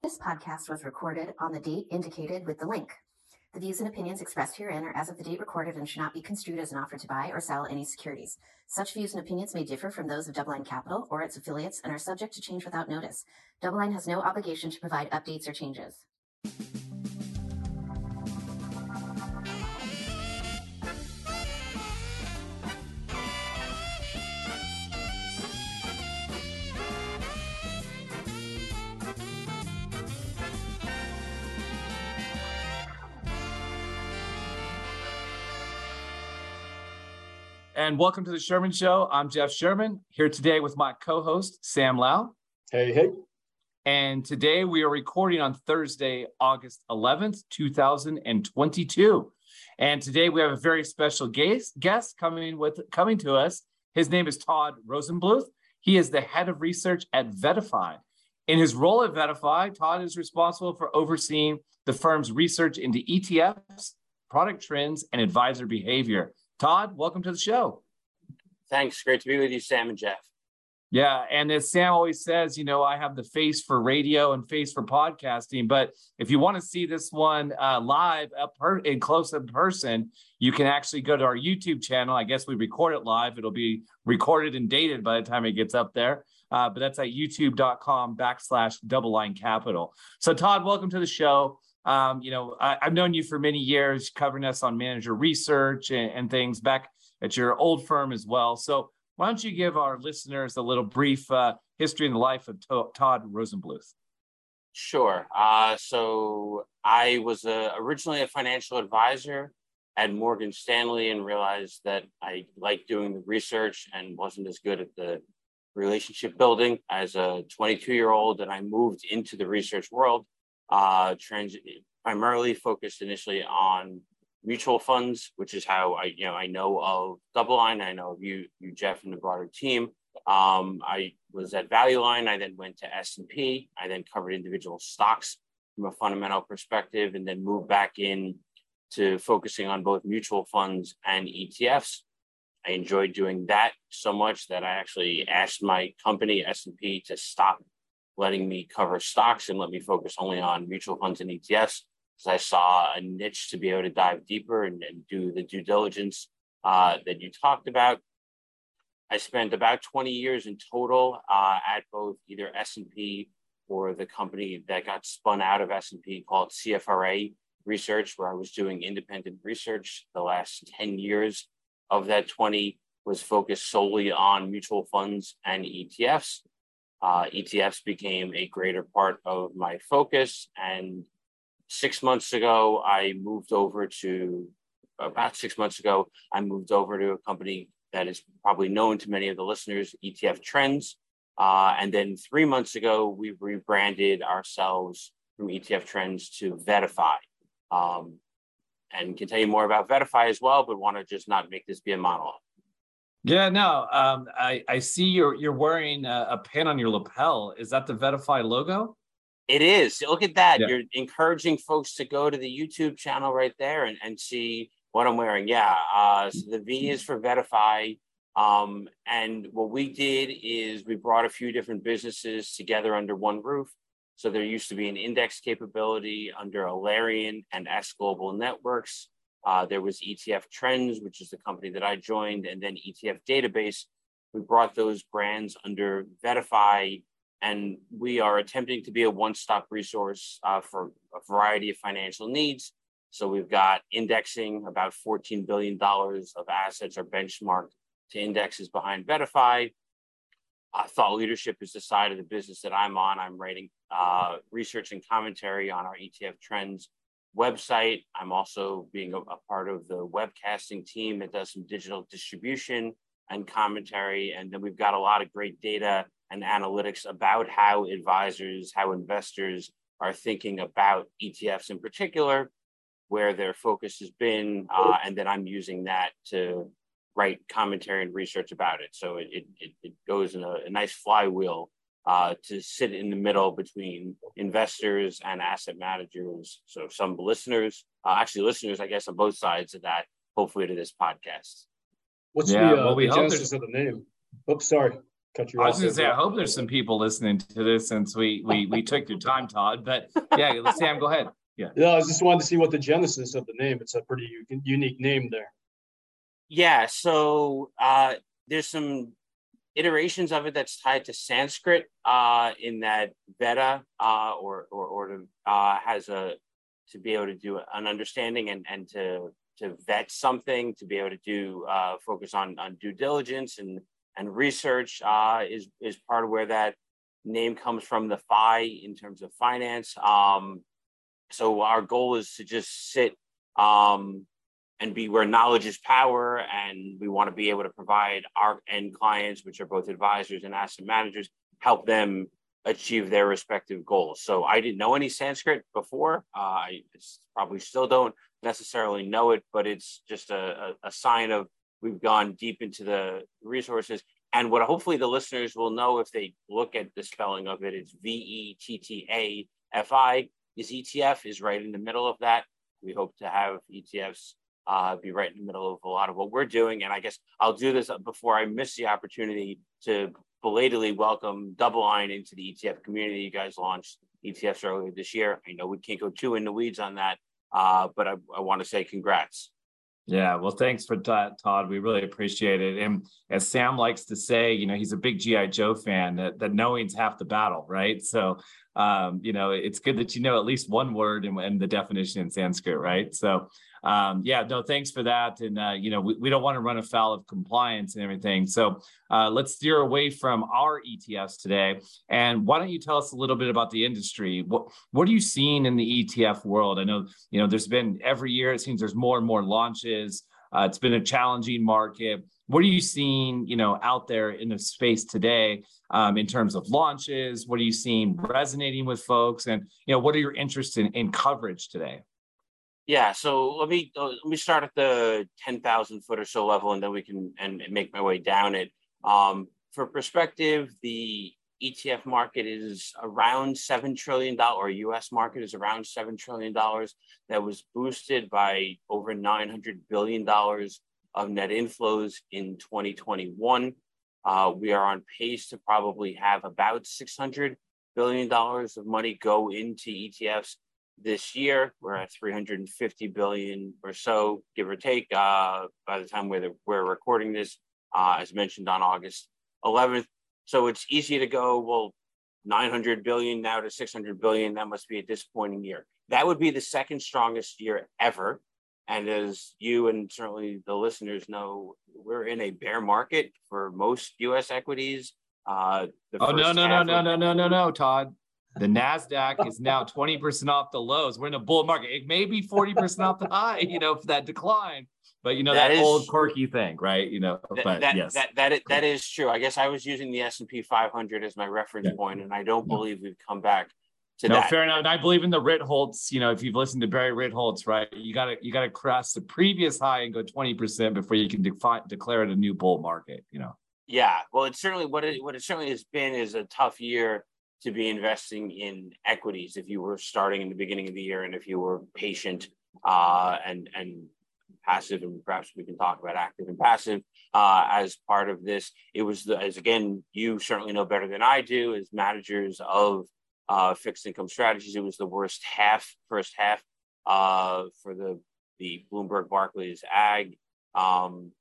This podcast was recorded on the date indicated with the link. The views and opinions expressed herein are as of the date recorded and should not be construed as an offer to buy or sell any securities. Such views and opinions may differ from those of DoubleLine Capital or its affiliates and are subject to change without notice. DoubleLine has no obligation to provide updates or changes. And welcome to the Sherman Show. I'm Jeff Sherman here today with my co host, Sam Lau. Hey, hey. And today we are recording on Thursday, August 11th, 2022. And today we have a very special guest, guest coming with coming to us. His name is Todd Rosenbluth. He is the head of research at VettaFi. In his role at VettaFi, Todd is responsible for overseeing the firm's research into ETFs, product trends, and advisor behavior. Todd, welcome to the show. Thanks. Great to be with you, Sam and Jeff. Yeah. And as Sam always says, you know, I have the face for radio and face for podcasting. But if you want to see this one uh, live up per- in close in person, you can actually go to our YouTube channel. I guess we record it live. It'll be recorded and dated by the time it gets up there. Uh, but that's at youtube.com backslash double line capital. So, Todd, welcome to the show. Um, you know, I, have known you for many years, covering us on manager research and, and, things back at your old firm as well. So, why don't you give our listeners a little brief uh, history in the life of to- Todd Rosenbluth? Sure. Uh, so, I was uh, originally a financial advisor at Morgan Stanley and realized that I liked doing the research and wasn't as good at the relationship building as a 22 year old. And I moved into the research world uh, trans- primarily focused initially on mutual funds, which is how I, you know, I know of DoubleLine. I know of you, you Jeff, and the broader team. Um, I was at Value Line. I then went to S and P. I then covered individual stocks from a fundamental perspective, and then moved back in to focusing on both mutual funds and ETFs. I enjoyed doing that so much that I actually asked my company S and P to stop letting me cover stocks and let me focus only on mutual funds and ETFs because I saw a niche to be able to dive deeper and, and do the due diligence uh, that you talked about. I spent about 20 years in total uh, at both either S&P or the company that got spun out of S&P called CFRA Research, where I was doing independent research. The last 10 years of that 20 was focused solely on mutual funds and ETFs uh, ETFs became a greater part of my focus. And six months ago, I moved over to about six months ago, I moved over to a company that is probably known to many of the listeners, ETF Trends. Uh, and then three months ago, we rebranded ourselves from ETF Trends to VettaFi. Um, and can tell you more about VettaFi as well, but want to just not make this be a monologue. Yeah, no, um, I, I see you're you're wearing a, a, pin on your lapel. Is that the VettaFi logo? It is. Look at that. Yeah. You're encouraging folks to go to the YouTube channel right there and, and see what I'm wearing. Yeah. Uh, so the V is for VettaFi. Um, and what we did is we brought a few different businesses together under one roof. So there used to be an index capability under Alerian and S Global Networks. Uh, there was ETF Trends, which is the company that I joined, and then ETF Database. We brought those brands under VettaFi, and we are attempting to be a one-stop resource uh, for a variety of financial needs. So we've got indexing, about $14 billion of assets are benchmarked to indexes behind VettaFi. Uh, thought leadership is the side of the business that I'm on. I'm writing uh, research and commentary on our ETF trends website. I'm also being a, a, part of the webcasting team that does some digital distribution and commentary. And then we've got a lot of great data and analytics about how advisors, how investors are thinking about ETFs in particular, where their focus has been. Uh, and then I'm using that to write commentary and research about it. So it, it, it goes in a, a nice flywheel uh, to sit in the middle between investors and asset managers. So some listeners, uh, actually listeners, I guess, on both sides of that, hopefully to this podcast. What's yeah, the, uh, well, we the genesis of the name? Oops, sorry. Cut you I was going to say, I hope there's some people listening to this since we we we took your time, Todd. But yeah, Sam, go ahead. Yeah, No, I just wanted to see what the genesis of the name. It's a pretty u- unique name there. Yeah, so uh, there's some iterations of it that's tied to Sanskrit uh, in that Veda uh, or or or to, uh, has a to be able to do an understanding and and to to vet something to be able to do uh, focus on on due diligence and and research uh, is is part of where that name comes from the phi in terms of finance. Um, so our goal is to just sit um, and be where knowledge is power and we want to be able to provide our end clients which are both advisors and asset managers help them achieve their respective goals so i didn't know any sanskrit before uh, i probably still don't necessarily know it but it's just a, a, a sign of we've gone deep into the resources and what hopefully the listeners will know if they look at the spelling of it it's v-e-t-t-a-f-i is etf is right in the middle of that we hope to have etfs uh, be right in the middle of a lot of what we're doing. And I guess I'll do this before I miss the opportunity to belatedly welcome DoubleLine into the ETF community. You guys launched ETFs earlier this year. I know we can't go too in the weeds on that, uh, but I, I want to say congrats. Yeah, well, thanks for that, Todd. We really appreciate it. And as Sam likes to say, you know, he's a big GI Joe fan. That that knowing's half the battle, right? So, um, you know, it's good that you know at least one word and, and the definition in Sanskrit, right? So, um, yeah, no, thanks for that. And, uh, you know, we, we don't want to run afoul of compliance and everything. So uh, let's steer away from our ETFs today. And why don't you tell us a little bit about the industry? What, what are you seeing in the ETF world? I know, you know, there's been every year, it seems there's more and more launches. Uh, it's been a challenging market. What are you seeing, you know, out there in the space today um, in terms of launches? What are you seeing resonating with folks? And, you know, what are your interests in, in coverage today? Yeah, so let me uh, let me start at the ten thousand foot or so level, and then we can and, make my way down it. Um, for perspective, the ETF market is around seven trillion dollar, U.S. market is around seven trillion dollars. That was boosted by over nine hundred billion dollars of net inflows in 2021. Uh, we are on pace to probably have about six hundred billion dollars of money go into ETFs this year. We're at 350 billion or so, give or take, uh, by the time we're, the, we're recording this, uh, as mentioned on August 11th. So it's easy to go, well, 900 billion now to 600 billion. That must be a disappointing year. That would be the second strongest year ever. And as you and certainly the listeners know, we're in a bear market for most US equities. Uh, oh, no, no, no, no, no, no, no, no, Todd. The NASDAQ is now 20% off the lows. We're in a bull market. It may be 40% off the high, you know, for that decline. But you know that, that is, old quirky thing, right? You know, that, but that, yes, that that is, that is true. I guess I was using the S and P 500 as my reference yeah. point, and I don't believe we've come back to that. no, that. fair enough. And I believe in the Ritholtz. You know, if you've listened to Barry Ritholtz, right, you got to you got to cross the previous high and go 20% before you can defi- declare it a new bull market. You know. Yeah, well, it's certainly what it what it certainly has been is a tough year to be investing in equities if you were starting in the beginning of the year and if you were patient uh, and and passive and perhaps we can talk about active and passive uh, as part of this. It was the, as again you certainly know better than i do as managers of uh, fixed income strategies it was the worst half first half uh, for the the bloomberg barclays ag um,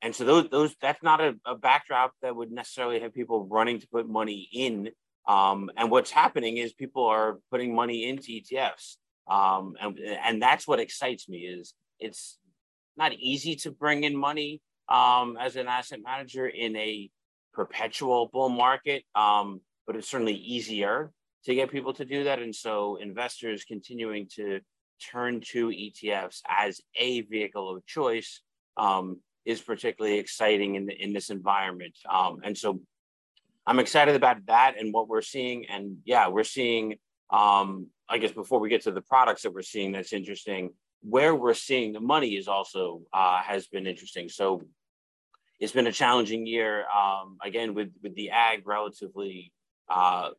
and so those those that's not a, a backdrop that would necessarily have people running to put money in um, and what's happening is people are putting money into ETFs. Um, and, and that's what excites me is it's not easy to bring in money um, as an asset manager in a perpetual bull market, um, but it's certainly easier to get people to do that. And so investors continuing to turn to ETFs as a vehicle of choice um, is particularly exciting in, the, in this environment. Um, and so I'm excited about that and what we're seeing. And yeah, we're seeing, um, I guess before we get to the products that we're seeing that's interesting, where we're seeing the money is also uh, has been interesting. So it's been a challenging year. Um, again, with with the ag relatively uh,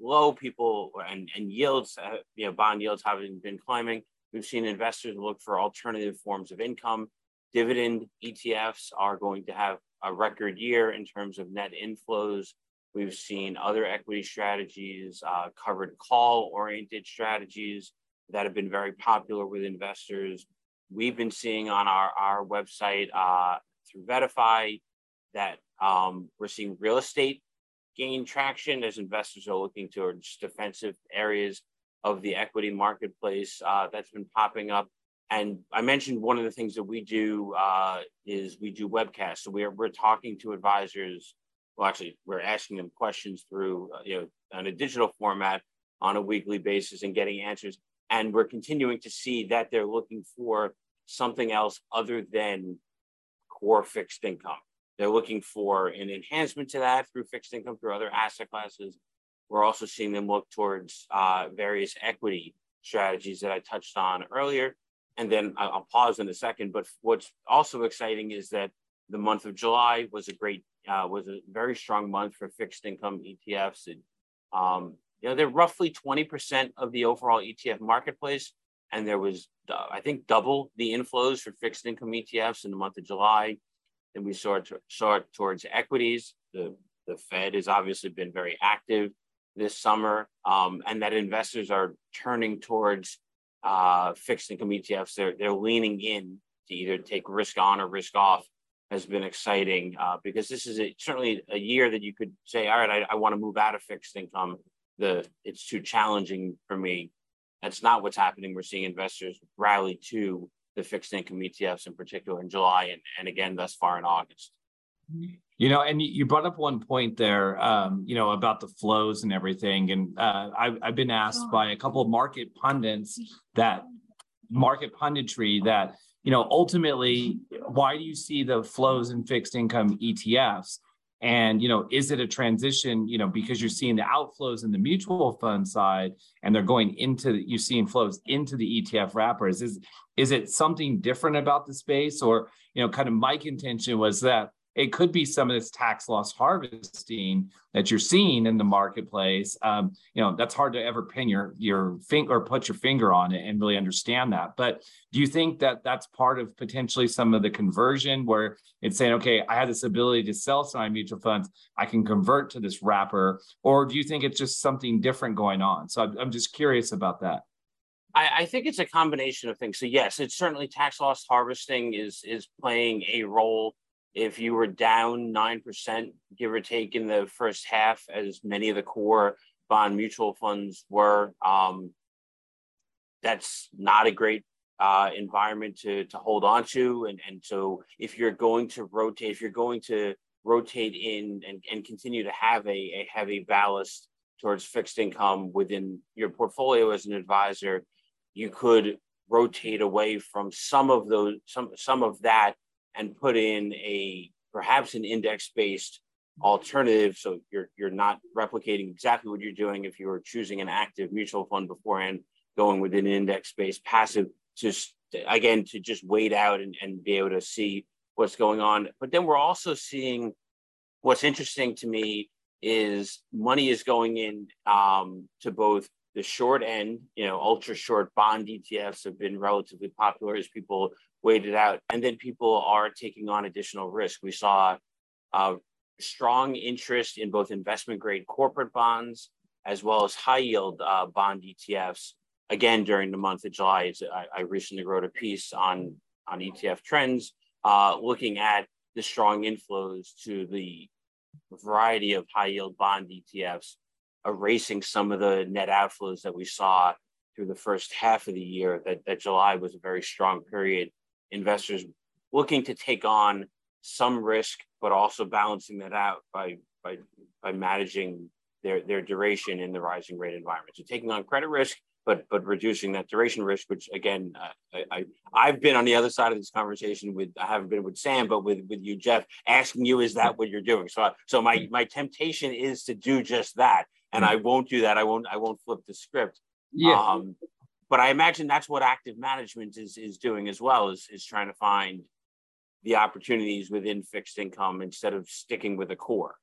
low, people and and yields, uh, you know, bond yields having been climbing. We've seen investors look for alternative forms of income. Dividend ETFs are going to have a record year in terms of net inflows. We've seen other equity strategies, uh, covered call oriented strategies that have been very popular with investors. We've been seeing on our, our website uh, through VettaFi that um, we're seeing real estate gain traction as investors are looking towards defensive areas of the equity marketplace uh, that's been popping up. And I mentioned one of the things that we do uh, is we do webcasts. So we're we're talking to advisors. Well, actually, we're asking them questions through uh, you know on a digital format on a weekly basis and getting answers. And we're continuing to see that they're looking for something else other than core fixed income. They're looking for an enhancement to that through fixed income, through other asset classes. We're also seeing them look towards uh, various equity strategies that I touched on earlier. And then I'll pause in a second. But what's also exciting is that the month of July was a great, uh, was a very strong month for fixed income ETFs. And, um, you know, they're roughly 20% of the overall ETF marketplace. And there was, uh, I think, double the inflows for fixed income ETFs in the month of July. And we saw it, saw it towards equities. The, the Fed has obviously been very active this summer, um, and that investors are turning towards uh, fixed income ETFs. They're, they're leaning in to either take risk on or risk off has been exciting uh, because this is a, certainly a year that you could say, all right, I, I want to move out of fixed income. The it's too challenging for me. That's not what's happening. We're seeing investors rally to the fixed income ETFs in particular in July and, and again thus far in August. You know, and you brought up one point there, um, you know, about the flows and everything. And uh, I've, I've been asked by a couple of market pundits that market punditry that, you know, ultimately, why do you see the flows in fixed income ETFs? And, you know, is it a transition, you know, because you're seeing the outflows in the mutual fund side and they're going into, you're seeing flows into the ETF wrappers. Is, is it something different about the space? Or, you know, kind of my contention was that it could be some of this tax loss harvesting that you're seeing in the marketplace. Um, you know, that's hard to ever pin your your finger or put your finger on it and really understand that. But do you think that that's part of potentially some of the conversion where it's saying, okay, I have this ability to sell some mutual funds, I can convert to this wrapper, or do you think it's just something different going on? So I'm, I'm just curious about that. I, I, think it's a combination of things. So yes, it's certainly tax loss harvesting is is playing a role if you were down 9%, give or take, in the first half, as many of the core bond mutual funds were, um, that's not a great uh, environment to, to hold on to. And, and so if you're going to rotate, if you're going to rotate in and, and continue to have a, a heavy ballast towards fixed income within your portfolio as an advisor, you could rotate away from some of those, some, some of that and put in a perhaps an index-based alternative so you're you're not replicating exactly what you're doing if you were choosing an active mutual fund beforehand going with an index-based passive just again to just wait out and, and be able to see what's going on. But then we're also seeing what's interesting to me is money is going in um, to both the short end, you know, ultra short bond ETFs have been relatively popular as people wait it out. And then people are taking on additional risk. We saw uh, strong interest in both investment grade corporate bonds as well as high yield uh, bond ETFs. Again, during the month of July, I, I, recently wrote a piece on, on ETF trends, uh, looking at the strong inflows to the variety of high yield bond ETFs erasing some of the net outflows that we saw through the first half of the year, that, that July was a very strong period. Investors looking to take on some risk, but also balancing that out by, by, by managing their, their duration in the rising rate environment. So taking on credit risk, but but reducing that duration risk, which again, uh, I, I have been on the other side of this conversation with I haven't been with Sam, but with with you, Jeff, asking you, is that what you're doing? So so my my temptation is to do just that, and I won't do that. I won't. I won't flip the script. Yeah. Um, but I imagine that's what active management is is doing as well. Is is trying to find the opportunities within fixed income instead of sticking with a core.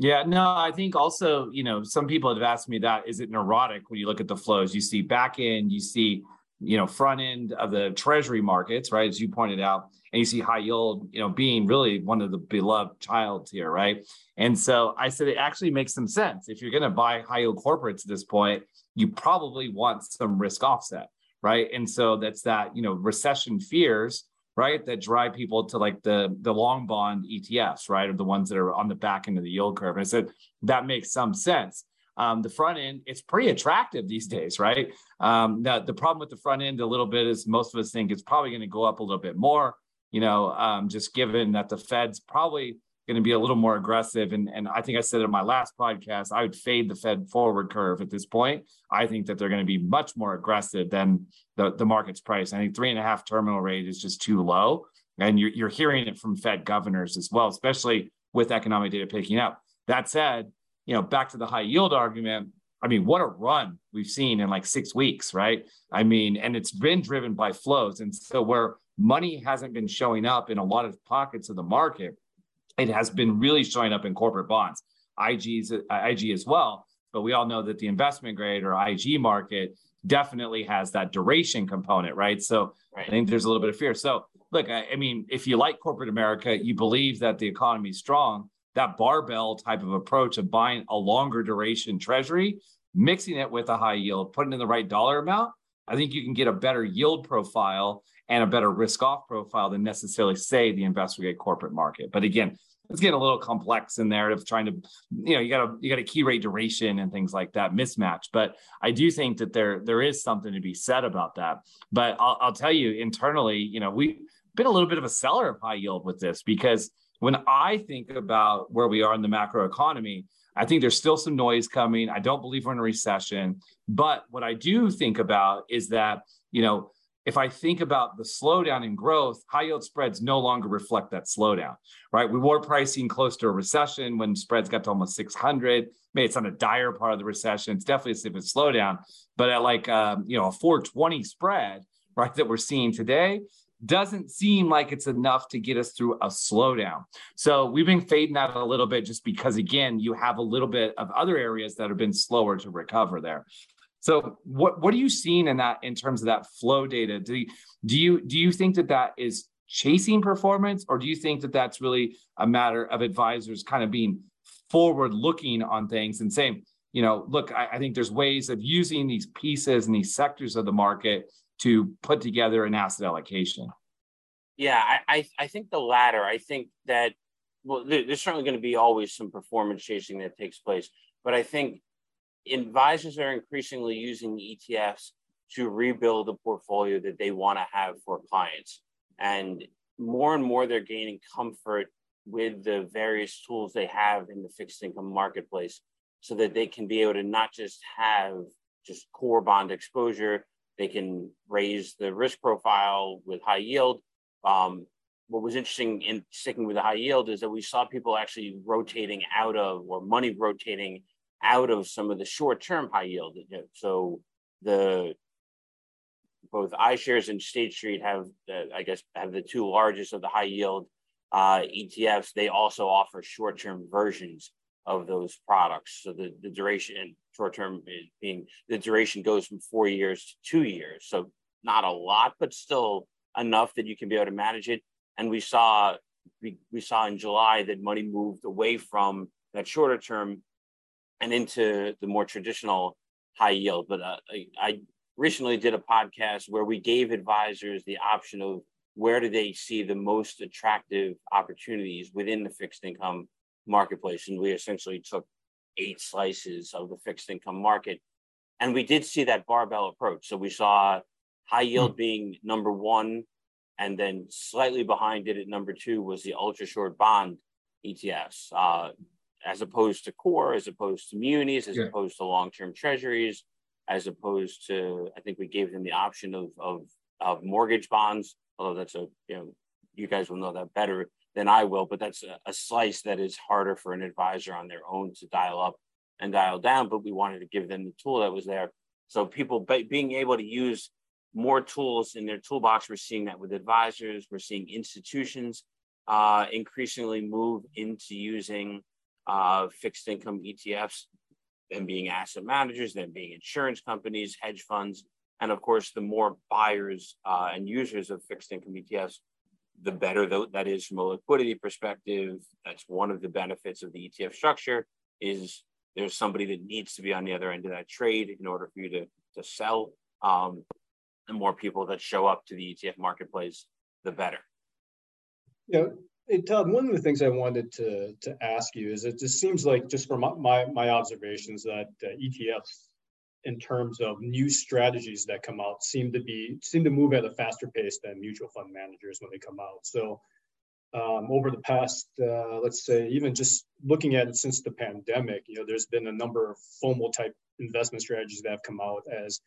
Yeah, no, I think also, you know, some people have asked me that is it neurotic when you look at the flows? You see back end, you see you know front end of the treasury markets right as you pointed out and you see high yield you know being really one of the beloved child here right? And so i said it actually makes some sense. If you're going to buy high yield corporates at this point you probably want some risk offset right? And so that's that you know recession fears right that drive people to like the the long bond etfs right or the ones that are on the back end of the yield curve. And i said that makes some sense um, the front end it's pretty attractive these days right? Um, the, the problem with the front end a little bit is most of us think it's probably going to go up a little bit more you know um, just given that the fed's probably going to be a little more aggressive. And, and i think i said in my last podcast i would fade the fed forward curve at this point. I think that they're going to be much more aggressive than the, the market's price. I think three and a half terminal rate is just too low. And you're, you're hearing it from fed governors as well especially with economic data picking up. That said you know, back to the high yield argument, I mean, what a run we've seen in like six weeks, right? I mean, and it's been driven by flows. And so where money hasn't been showing up in a lot of pockets of the market, it has been really showing up in corporate bonds, IG's, uh, IG as well. But we all know that the investment grade or IG market definitely has that duration component, right? So right. I think there's a little bit of fear. So look, I, I mean, if you like corporate America, you believe that the economy is strong that barbell type of approach of buying a longer duration treasury, mixing it with a high yield, putting in the right dollar amount, I think you can get a better yield profile and a better risk off profile than necessarily say the investor grade corporate market. But again, it's getting a little complex in there of trying to, you know, you got a you got a key rate duration and things like that mismatch. But I do think that there there is something to be said about that. But I'll, I'll tell you internally, you know, we've been a little bit of a seller of high yield with this because when I think about where we are in the macro economy, I think there's still some noise coming. I don't believe we're in a recession. But what I do think about is that, you know, if I think about the slowdown in growth, high yield spreads no longer reflect that slowdown, right? We were pricing close to a recession when spreads got to almost 600. Maybe it's on a dire part of the recession. It's definitely a significant slowdown. But at like, um, you know, a 420 spread, right, that we're seeing today, doesn't seem like it's enough to get us through a slowdown. So we've been fading that a little bit just because, again, you have a little bit of other areas that have been slower to recover there. So what what are you seeing in that in terms of that flow data? Do you, do you do you think that that is chasing performance, or do you think that that's really a matter of advisors kind of being forward looking on things and saying, you know, look, I, I think there's ways of using these pieces and these sectors of the market to put together an asset allocation? Yeah, I, I, I think the latter. I think that well, there's certainly going to be always some performance chasing that takes place, but I think advisors are increasingly using ETFs to rebuild the portfolio that they want to have for clients, and more and more they're gaining comfort with the various tools they have in the fixed income marketplace, so that they can be able to not just have just core bond exposure they can raise the risk profile with high yield. Um, what was interesting in sticking with the high yield is that we saw people actually rotating out of or money rotating out of some of the short-term high yield. So the both iShares and State Street have, the, I guess, have the two largest of the high yield uh, ETFs. They also offer short-term versions of those products. So the, the duration short term being the duration goes from four years to two years. So not a lot, but still enough that you can be able to manage it. And we saw we, we saw in July that money moved away from that shorter term and into the more traditional high yield. But uh, I, I recently did a podcast where we gave advisors the option of where do they see the most attractive opportunities within the fixed income marketplace. And we essentially took eight slices of the fixed income market. And we did see that barbell approach. So we saw high yield mm. being number one, and then slightly behind it at number two was the ultra short bond ETFs, uh, as opposed to core, as opposed to munis, as yeah. opposed to long term treasuries, as opposed to, I think we gave them the option of, of, of mortgage bonds, although that's a, you know, you guys will know that better than I will, but that's a, a, slice that is harder for an advisor on their own to dial up and dial down. But we wanted to give them the tool that was there. So people be, being able to use more tools in their toolbox, we're seeing that with advisors, we're seeing institutions uh, increasingly move into using uh, fixed income ETFs, and being asset managers, then being insurance companies, hedge funds. And of course, the more buyers uh, and users of fixed income ETFs, the better that is from a liquidity perspective. That's one of the benefits of the ETF structure is there's somebody that needs to be on the other end of that trade in order for you to, to sell. Um, the more people that show up to the ETF marketplace, the better. Yeah, hey, Todd, one of the things I wanted to, to ask you is it just seems like, just from my, my observations, that uh, ETFs in terms of new strategies that come out seem to be seem to move at a faster pace than mutual fund managers when they come out. So um, over the past, uh, let's say, even just looking at it since the pandemic, you know, there's been a number of FOMO type investment strategies that have come out as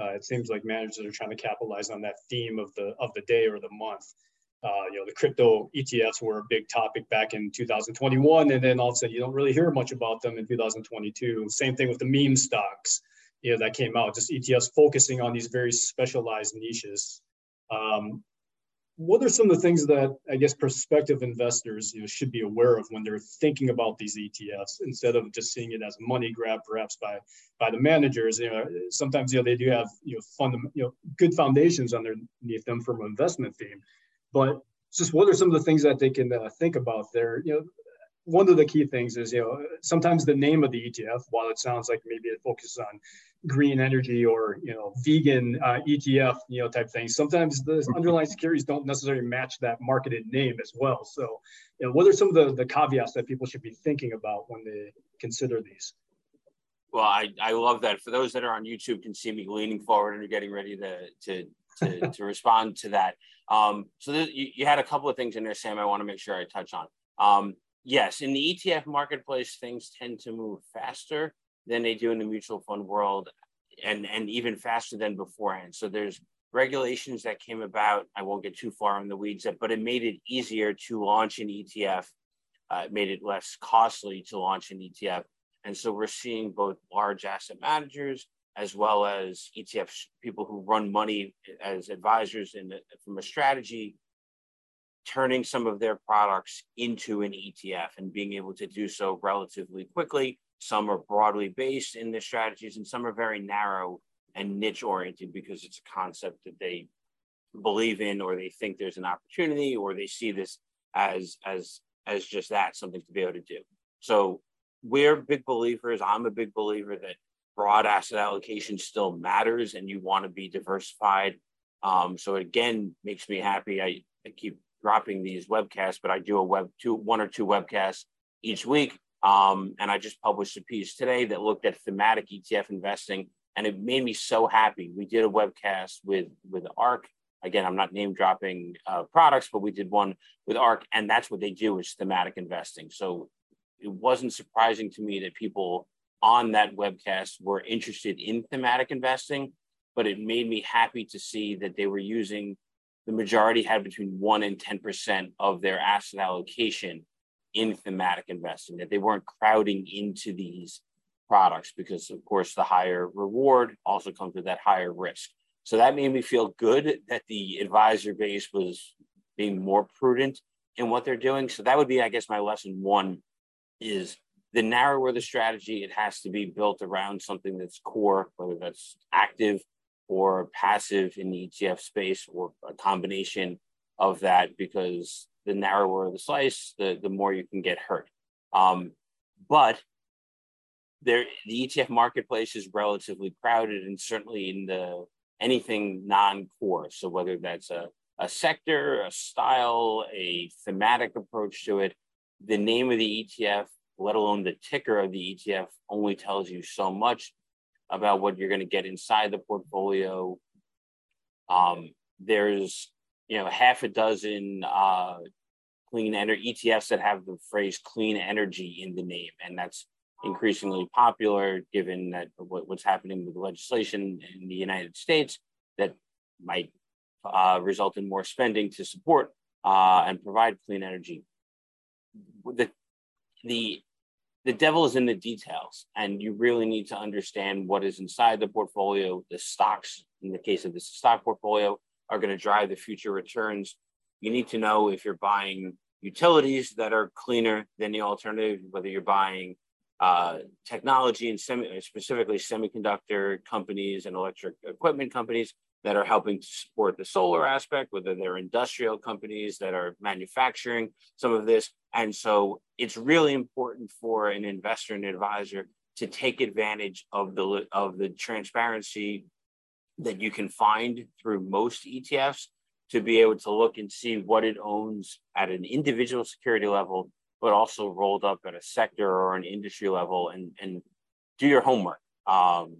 uh, it seems like managers are trying to capitalize on that theme of the of the day or the month. Uh, you know, the crypto ETFs were a big topic back in 2021, and then all of a sudden you don't really hear much about them in 2022. Same thing with the meme stocks you know that came out just etfs focusing on these very specialized niches. Um, what are some of the things that i guess prospective investors you know should be aware of when they're thinking about these etfs instead of just seeing it as money grab perhaps by by the managers? You know sometimes you know they do have you know fund you know good foundations underneath them from an investment theme but just what are some of the things that they can uh, think about there? You know one of the key things is you know sometimes the name of the etf while it sounds like maybe it focuses on green energy or you know vegan uh, ETF you know type things. Sometimes the underlying securities don't necessarily match that marketed name as well. So, you know, what are some of the, the caveats that people should be thinking about when they consider these? Well, I, I love that. For those that are on YouTube, can see me leaning forward and getting ready to to to, to respond to that. Um, so you, you, had a couple of things in there, Sam. I want to make sure I touch on. Um, yes, in the ETF marketplace, things tend to move faster than they do in the mutual fund world and and even faster than beforehand. So there's regulations that came about. I won't get too far in the weeds but it made it easier to launch an etf uh, it made it less costly to launch an etf and so we're seeing both large asset managers as well as etfs people who run money as advisors in the, from a strategy turning some of their products into an etf and being able to do so relatively quickly some are broadly based in their strategies, and some are very narrow and niche oriented because it's a concept that they believe in, or they think there's an opportunity, or they see this as as as just that something to be able to do. So we're big believers. I'm a big believer that broad asset allocation still matters, and you want to be diversified. Um, so again makes me happy. I, I keep dropping these webcasts, but I do a web two, one or two webcasts each week um, and I just published a piece today that looked at thematic ETF investing, and it made me so happy. We did a webcast with with ARK. Again, I'm not name dropping uh, products, but we did one with ARK, and that's what they do is thematic investing. So it wasn't surprising to me that people on that webcast were interested in thematic investing, but it made me happy to see that they were using the majority had between one and 10% of their asset allocation in thematic investing, that they weren't crowding into these products because, of course, the higher reward also comes with that higher risk. So that made me feel good that the advisor base was being more prudent in what they're doing. So that would be, I guess, my lesson one is the narrower the strategy, it has to be built around something that's core, whether that's active or passive in the ETF space or a combination of that, because the narrower the slice, the, the more you can get hurt. Um, but there, the ETF marketplace is relatively crowded, and certainly in the anything non-core. So whether that's a, a sector, a style, a thematic approach to it, the name of the ETF, let alone the ticker of the ETF, only tells you so much about what you're going to get inside the portfolio. Um, there's you know half a dozen uh, clean energy ETFs that have the phrase clean energy in the name, and that's increasingly popular given that what, what's happening with the legislation in the United States that might uh, result in more spending to support uh, and provide clean energy. The the the devil is in the details, and you really need to understand what is inside the portfolio. The stocks, in the case of this stock portfolio, are going to drive the future returns. You need to know if you're buying utilities that are cleaner than the alternative, whether you're buying uh, technology and semi, specifically semiconductor companies and electric equipment companies that are helping to support the solar aspect, whether they're industrial companies that are manufacturing some of this. And so it's really important for an investor and advisor to take advantage of the of the transparency that you can find through most ETFs to be able to look and see what it owns at an individual security level, but also rolled up at a sector or an industry level and, and do your homework. Um,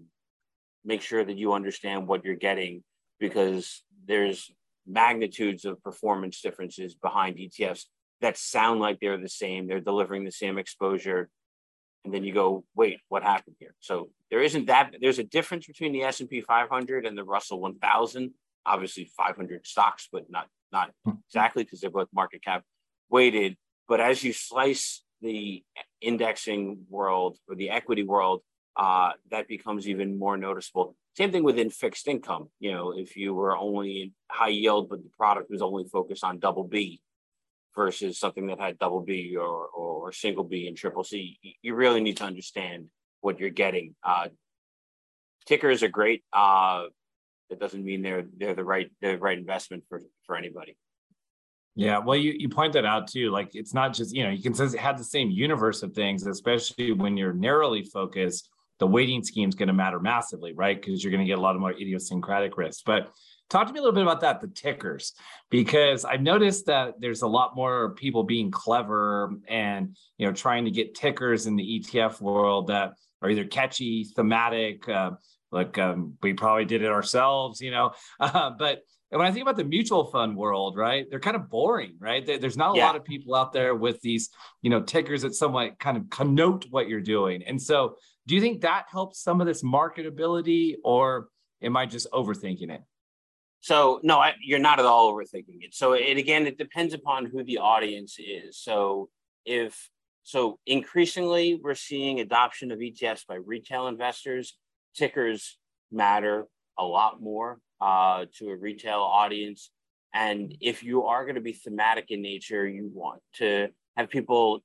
make sure that you understand what you're getting because there's magnitudes of performance differences behind ETFs that sound like they're the same, they're delivering the same exposure. And then you go, wait, what happened here? So there isn't that. There's a difference between the S&P 500 and the Russell 1000. Obviously, 500 stocks, but not not exactly because they're both market cap weighted. But as you slice the indexing world or the equity world, uh, that becomes even more noticeable. Same thing within fixed income. You know, if you were only high yield, but the product was only focused on double B versus something that had double B or, or, single B and triple C, you really need to understand what you're getting. Uh, tickers are great. Uh, that doesn't mean they're they're the right the right investment for for anybody. Yeah, well, you you point that out too. Like it's not just you know you can have the same universe of things, especially when you're narrowly focused the weighting scheme is going to matter massively, right? Because you're going to get a lot of more idiosyncratic risk. But talk to me a little bit about that, the tickers, because I've noticed that there's a lot more people being clever and you know trying to get tickers in the ETF world that are either catchy, thematic, uh, like um, we probably did it ourselves, you know. Uh, but when I think about the mutual fund world, right, they're kind of boring, right? There's not a yeah. lot of people out there with these, you know, tickers that somewhat kind of connote what you're doing. And so do you think that helps some of this marketability, or am I just overthinking it? So no, I, you're not at all overthinking it. So it again, it depends upon who the audience is. So if so, increasingly we're seeing adoption of ETFs by retail investors. Tickers matter a lot more uh, to a retail audience. And if you are going to be thematic in nature, you want to have people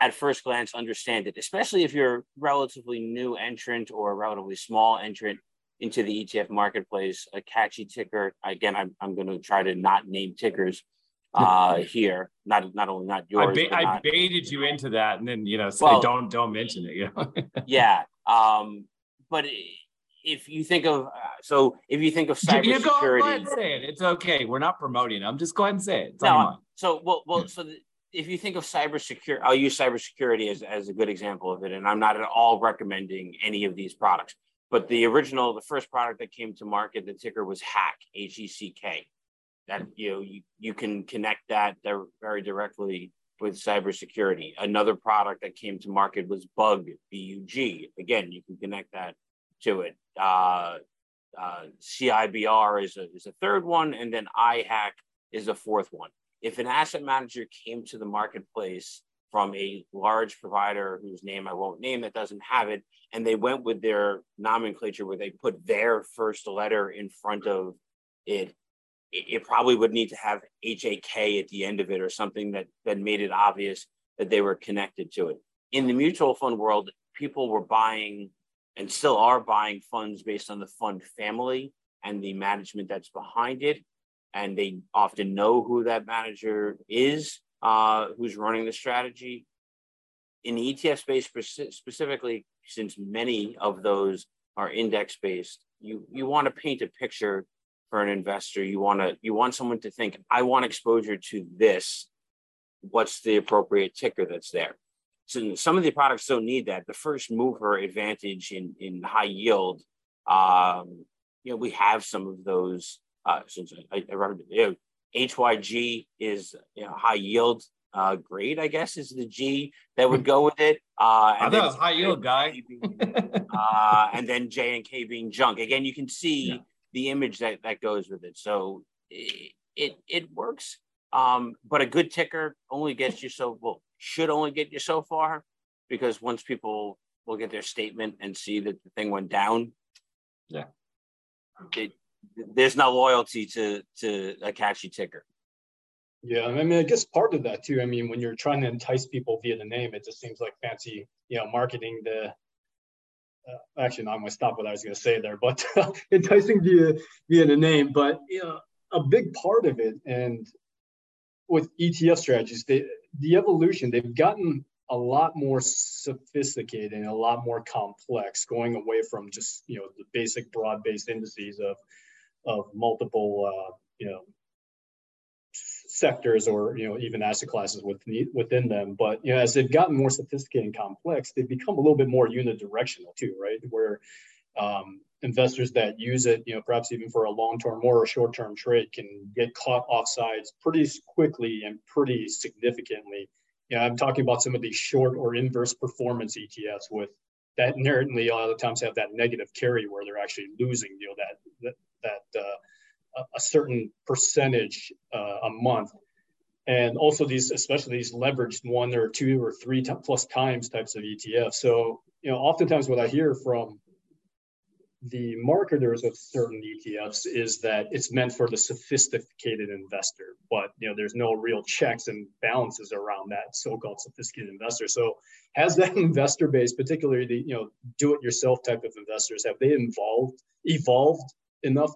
at first glance understand it, especially if you're a relatively new entrant or a relatively small entrant into the ETF marketplace. A catchy ticker. Again, I'm, I'm going to try to not name tickers uh, here. Not not only not yours. I, ba- I not, baited you into that, and then you know say well, don't don't mention it. You know? yeah, um, but if you think of uh, so if you think of cybersecurity, you go, go ahead and say it. It's okay. We're not promoting them. Just go ahead and say it. It's no, so well, well, so the, if you think of cybersecurity, I'll use cybersecurity as, as a good example of it. And I'm not at all recommending any of these products. But the original, the first product that came to market, the ticker was Hack, H E C K. That you know you, you can connect that very directly with cybersecurity. Another product that came to market was Bug, B U G. Again, you can connect that to it. Uh, uh, CIBR is a, is a third one, and then iHack is a fourth one if an asset manager came to the marketplace from a large provider whose name I won't name that doesn't have it, and they went with their nomenclature where they put their first letter in front of it, it probably would need to have HAK at the end of it or something that, that made it obvious that they were connected to it. In the mutual fund world, people were buying and still are buying funds based on the fund family and the management that's behind it and they often know who that manager is uh, who's running the strategy. In the ETF space specifically, since many of those are index based, you you want to paint a picture for an investor. You want to you want someone to think, I want exposure to this. What's the appropriate ticker that's there? So some of the products don't need that. The first mover advantage in in high yield, um, you know, we have some of those uh, since I, I know, HYG is you know, high yield uh, grade, I guess, is the G that would go with it. Uh, and I thought it was high yield guy. uh, and then J and K being junk. Again, you can see yeah. the image that, that goes with it. So it it, it works. Um, but a good ticker only gets you so well, should only get you so far because once people will get their statement and see that the thing went down, yeah, it, there's no loyalty to to a catchy ticker. Yeah, I mean, I guess part of that too. I mean, when you're trying to entice people via the name, it just seems like fancy you know, marketing the uh, actually, no, I'm going to stop what I was going to say there, but enticing via via the name. But you know, a big part of it, and with ETF strategies, they, the evolution they've gotten a lot more sophisticated and a lot more complex, going away from just you know the basic broad-based indices of of multiple uh, you know sectors or you know even asset classes within within them. But you know, as they've gotten more sophisticated and complex, they've become a little bit more unidirectional too, right? Where um, investors that use it, you know, perhaps even for a long-term or a short-term trade, can get caught off sides pretty quickly and pretty significantly. You know, I'm talking about some of these short or inverse performance ETFs with that inherently a lot of times have that negative carry where they're actually losing, you know, that that that uh, a certain percentage uh, a month. And also these, especially these leveraged one or two or three t- plus times types of ETFs. So, you know, oftentimes what I hear from the marketers of certain ETFs is that it's meant for the sophisticated investor, but you know, there's no real checks and balances around that so-called sophisticated investor. So, has that investor base, particularly the you know do-it-yourself type of investors, have they evolved evolved enough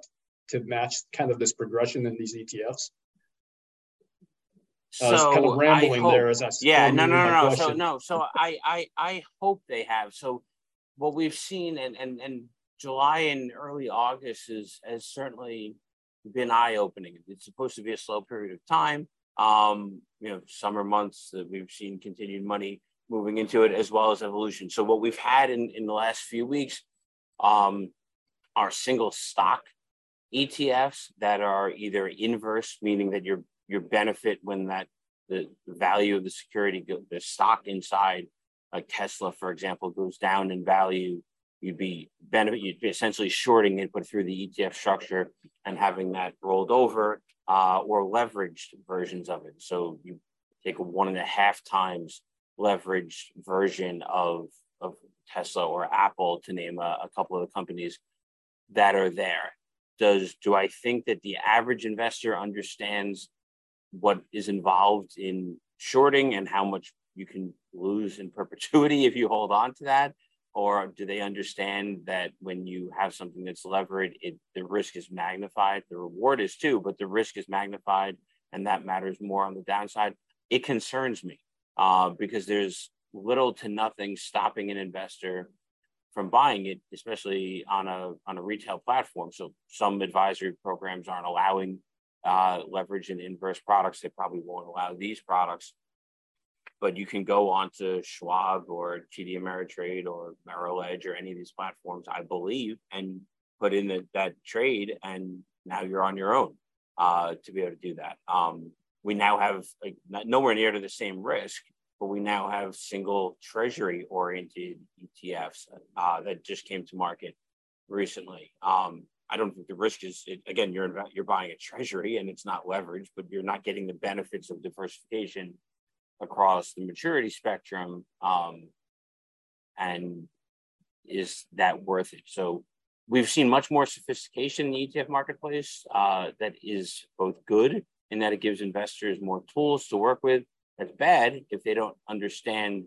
to match kind of this progression in these ETFs? So I was kind of rambling hope, there as I yeah no no no no so no so I I I hope they have so what we've seen and and and July and early August is has certainly been eye opening. It's supposed to be a slow period of time. Um, you know, summer months that we've seen continued money moving into it as well as evolution. So what we've had in in the last few weeks um, are single stock ETFs that are either inverse, meaning that your your benefit when that the, value of the security, the stock inside, like Tesla, for example, goes down in value, you'd be benefit, you'd be essentially shorting it, but through the ETF structure and having that rolled over uh, or leveraged versions of it. So you take a one and a half times leveraged version of of Tesla or Apple, to name a, a couple of the companies that are there does do I think that the average investor understands what is involved in shorting and how much you can lose in perpetuity if you hold on to that? Or do they understand that when you have something that's levered, it, the risk is magnified? The reward is too, but the risk is magnified, and that matters more on the downside. It concerns me uh, because there's little to nothing stopping an investor from buying it, especially on a on a retail platform. So some advisory programs aren't allowing uh, leverage and inverse products. They probably won't allow these products. But you can go on to Schwab or TD Ameritrade or Merrill Edge or any of these platforms, I believe, and put in the, that trade, and now you're on your own uh, to be able to do that. Um, we now have like, nowhere near to the same risk but we now have single treasury oriented ETFs uh, that just came to market recently. Um, I don't think the risk is it, again you're you're buying a treasury and it's not leveraged, but you're not getting the benefits of diversification across the maturity spectrum. Um, and is that worth it? So we've seen much more sophistication in the ETF marketplace uh, that is both good in that it gives investors more tools to work with, that's bad if they don't understand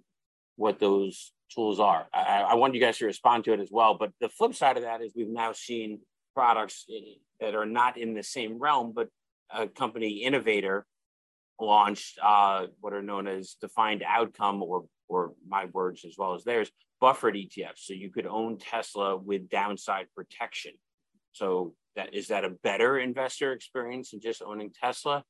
what those tools are. I, I want you guys to respond to it as well. But the flip side of that is we've now seen products that are not in the same realm, but a company innovator launched uh, what are known as defined outcome or or my words as well as theirs buffered ETFs. So you could own Tesla with downside protection. So that is that a better investor experience than just owning Tesla?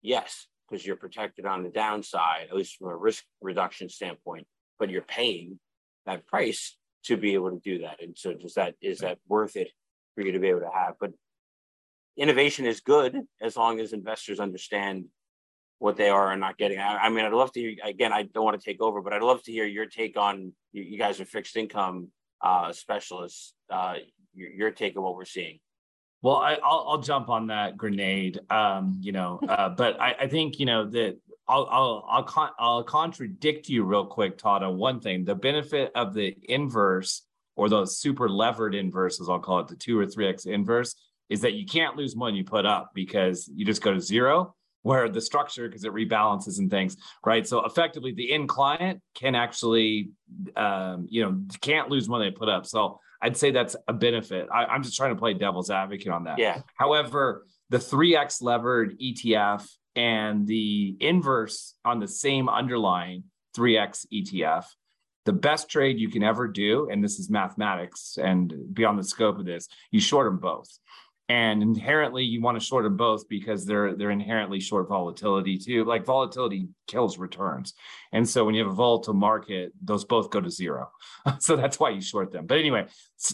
Yes because you're protected on the downside, at least from a risk reduction standpoint, but you're paying that price to be able to do that. And so does that is that worth it for you to be able to have? But innovation is good as long as investors understand what they are and not getting. I, I mean, I'd love to hear again, I don't want to take over, but I'd love to hear your take on you, you guys are fixed income uh, specialists, uh, your, your take on what we're seeing. Well, I, will I'll jump on that grenade. Um, you know, uh, but I, I think you know that I'll I'll I'll, con- I'll contradict you real quick, Todd, on one thing. The benefit of the inverse or those super levered inverses, I'll call it the two or three x inverse, is that you can't lose money you put up because you just go to zero. where the structure because it rebalances and things, right? So effectively, the end client can actually, um, you know, can't lose money they put up. So I'd say that's a benefit. I, I'm just trying to play devil's advocate on that. Yeah. However, the 3x levered ETF and the inverse on the same underlying 3x ETF, the best trade you can ever do, and this is mathematics and beyond the scope of this, you short them both and inherently you want to short them both because they're they're inherently short volatility too like volatility kills returns and so when you have a volatile market those both go to zero so that's why you short them but anyway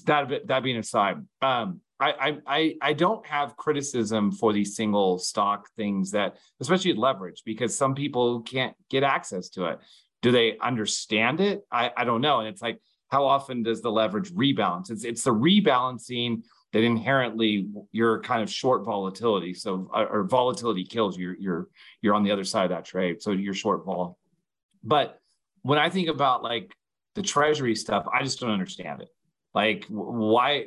that that being aside um I, I I don't have criticism for these single stock things that, especially leverage, because some people can't get access to it. Do they understand it? I, I don't know. And it's like, how often does the leverage rebalance? It's it's the rebalancing that inherently you're kind of short volatility. So uh, or volatility kills you. You're you're on the other side of that trade. So you're short vol. But when I think about like the treasury stuff, I just don't understand it. Like why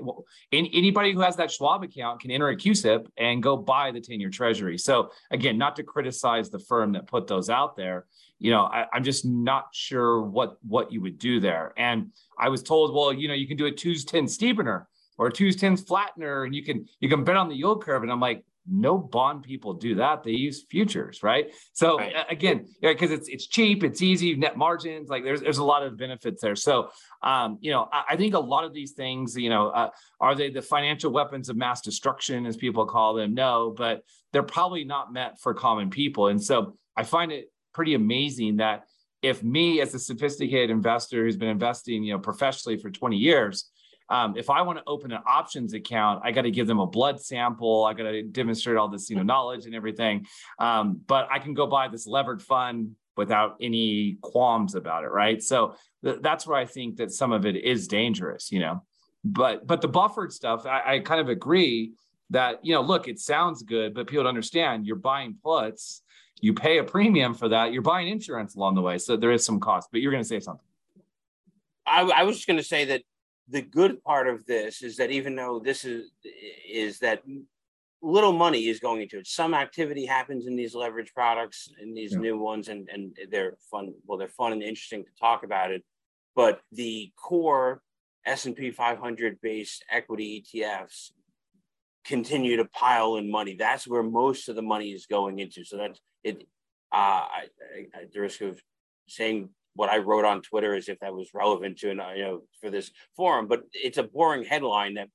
anybody who has that Schwab account can enter a CUSIP and go buy the 10-year treasury. So again, not to criticize the firm that put those out there, you know, I, am just not sure what what you would do there. And I was told, well, you know, you can do a 210 steepener or a twos tens flattener and you can you can bet on the yield curve. And i'm like no bond people do that. They use futures right? So right. again because it's it's cheap it's easy net margins like there's there's a lot of benefits there. So um, you know I, I, think a lot of these things you know uh, are they the financial weapons of mass destruction as people call them? No but they're probably not meant for common people. And so i find it pretty amazing that if me as a sophisticated investor who's been investing you know professionally for 20 years um, if I want to open an options account, I got to give them a blood sample. I got to demonstrate all this, you know, knowledge and everything. Um, but I can go buy this levered fund without any qualms about it, right? So th- that's where I think that some of it is dangerous, you know. But but the buffered stuff, I, I kind of agree that you know, look, it sounds good, but people don't understand. You're buying puts, you pay a premium for that. You're buying insurance along the way, so there is some cost. But you're going to say something. I, I was just going to say that the good part of this is that even though this is is that little money is going into it. Some activity happens in these leverage products in these yeah. new ones and and they're fun well they're fun and interesting to talk about it. But the core s&p 500 based equity etfs continue to pile in money. That's where most of the money is going into. So that's it uh, I, I, at the risk of saying what I wrote on Twitter as if that was relevant to, an, uh, you know, for this forum. But it's a boring headline that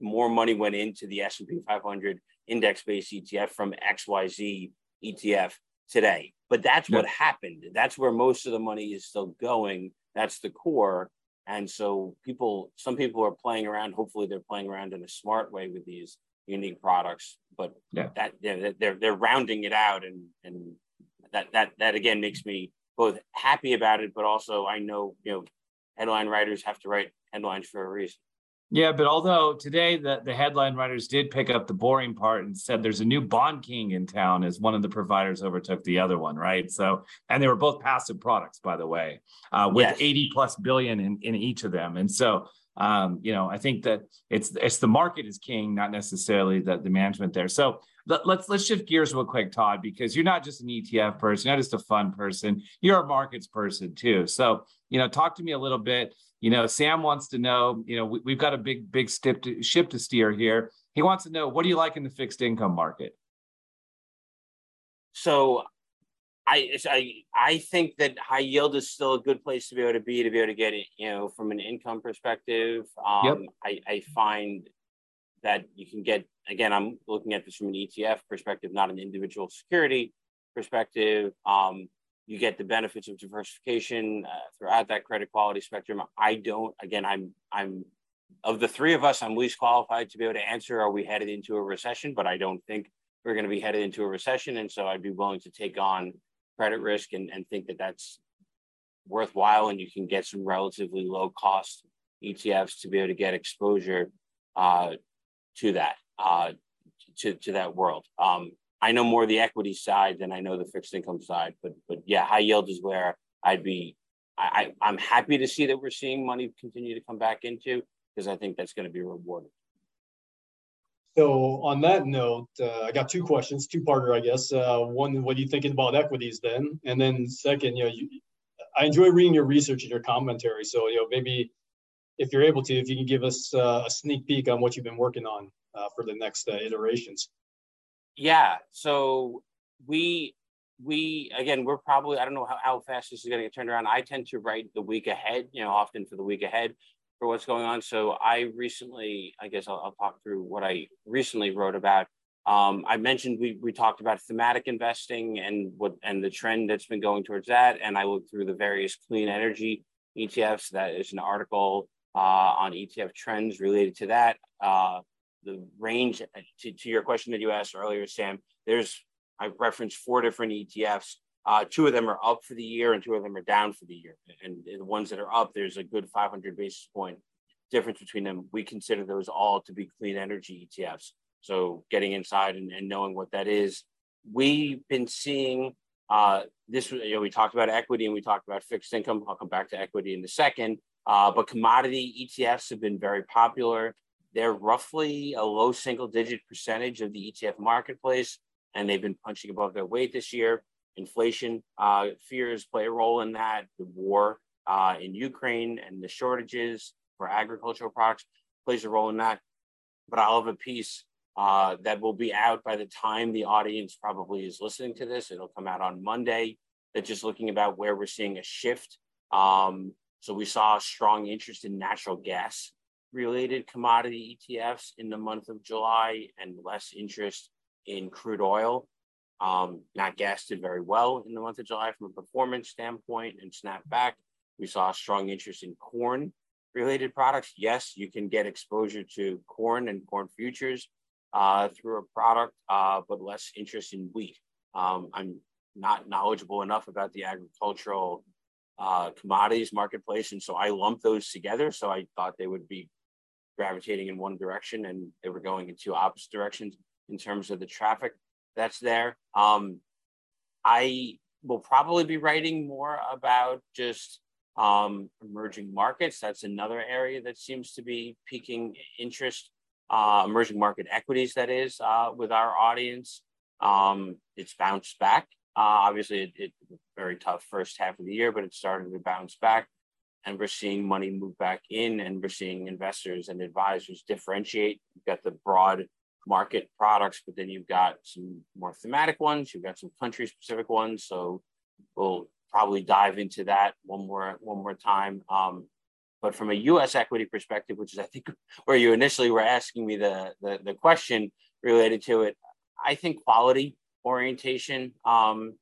more money went into the S&P 500 index-based ETF from XYZ ETF today. But that's yeah. what happened. That's where most of the money is still going. That's the core. And so people, some people are playing around. Hopefully, they're playing around in a smart way with these unique products. But yeah. that they're, they're they're rounding it out, and and that that that again makes me both happy about it, but also I know, you know, headline writers have to write headlines for a reason. Yeah, but although today the, the headline writers did pick up the boring part and said there's a new bond king in town as one of the providers overtook the other one, right? So, and they were both passive products, by the way, uh, with yes. 80 plus billion in, in each of them. And so, um, you know, I think that it's it's the market is king, not necessarily the, the management there. So let, let's let's shift gears real quick, Todd, because you're not just an ETF person, you're not just a fun person, you're a markets person too. So, you know, talk to me a little bit. You know, Sam wants to know, you know, we, have got a big, big ship to, ship to steer here. He wants to know, what do you like in the fixed income market? So I, I I think that high yield is still a good place to be able to be to be able to get it, you know, from an income perspective. Um, yep. I, I find that you can get again i'm looking at this from an etf perspective not an individual security perspective. Um, you get the benefits of diversification uh, throughout that credit quality spectrum. I don't again i'm i'm of the three of us i'm least qualified to be able to answer are we headed into a recession? But i don't think we're going to be headed into a recession and so i'd be willing to take on credit risk and, and think that that's worthwhile and you can get some relatively low cost etfs to be able to get exposure uh, to that uh, to to that world. Um, I know more the equity side than I know the fixed income side, but but yeah, high yield is where I'd be. I, I'm happy to see that we're seeing money continue to come back into because I think that's going to be rewarded. So on that note, uh, I got two questions, two-parter, I guess. Uh, one, what are you thinking about equities then? And then second, you know, you, I enjoy reading your research and your commentary. So you know, maybe if you're able to, if you can give us uh, a sneak peek on what you've been working on uh, for the next uh, iterations. Yeah. So we we again we're probably I don't know how, how fast this is going to get turned around. I tend to write the week ahead, you know, often for the week ahead for what's going on. So I recently, I guess I'll, I'll talk through what I recently wrote about. Um, I mentioned we we talked about thematic investing and what and the trend that's been going towards that, and I looked through the various clean energy ETFs. That is an article uh, on ETF trends related to that. Uh, the range to, to your question that you asked earlier, Sam. There's I referenced four different ETFs. Uh, two of them are up for the year, and two of them are down for the year. And the ones that are up, there's a good 500 basis point difference between them. We consider those all to be clean energy ETFs. So getting inside and, and knowing what that is, we've been seeing uh, this. You know, we talked about equity and we talked about fixed income. I'll come back to equity in a second. Uh, but commodity ETFs have been very popular. They're roughly a low single digit percentage of the ETF marketplace and they've been punching above their weight this year. Inflation uh, fears play a role in that. The war uh, in Ukraine and the shortages for agricultural products plays a role in that. But I'll have a piece uh, that will be out by the time the audience probably is listening to this. It'll come out on Monday. That's just looking about where we're seeing a shift. Um, so we saw a strong interest in natural gas related commodity ETFs in the month of July and less interest in crude oil. Um, not gas did very well in the month of July from a performance standpoint and snapped back. We saw strong interest in corn related products. Yes, you can get exposure to corn and corn futures uh, through a product, uh, but less interest in wheat. Um, I'm not knowledgeable enough about the agricultural uh, commodities marketplace, and so I lumped those together. So I thought they would be gravitating in one direction, and they were going in two opposite directions in terms of the traffic that's there. Um, I will probably be writing more about just um, emerging markets. That's another area that seems to be piquing interest. Uh, emerging market equities, that is, uh, with our audience. Um, it's bounced back. Uh, obviously, it, it very tough first half of the year, but it started to bounce back, and we're seeing money move back in, and we're seeing investors and advisors differentiate. You've got the broad market products, but then you've got some more thematic ones, you've got some country specific ones. So we'll probably dive into that one more one more time. Um, but from a U.S. equity perspective, which is I think where you initially were asking me the the, the question related to it, I think quality orientation. Um,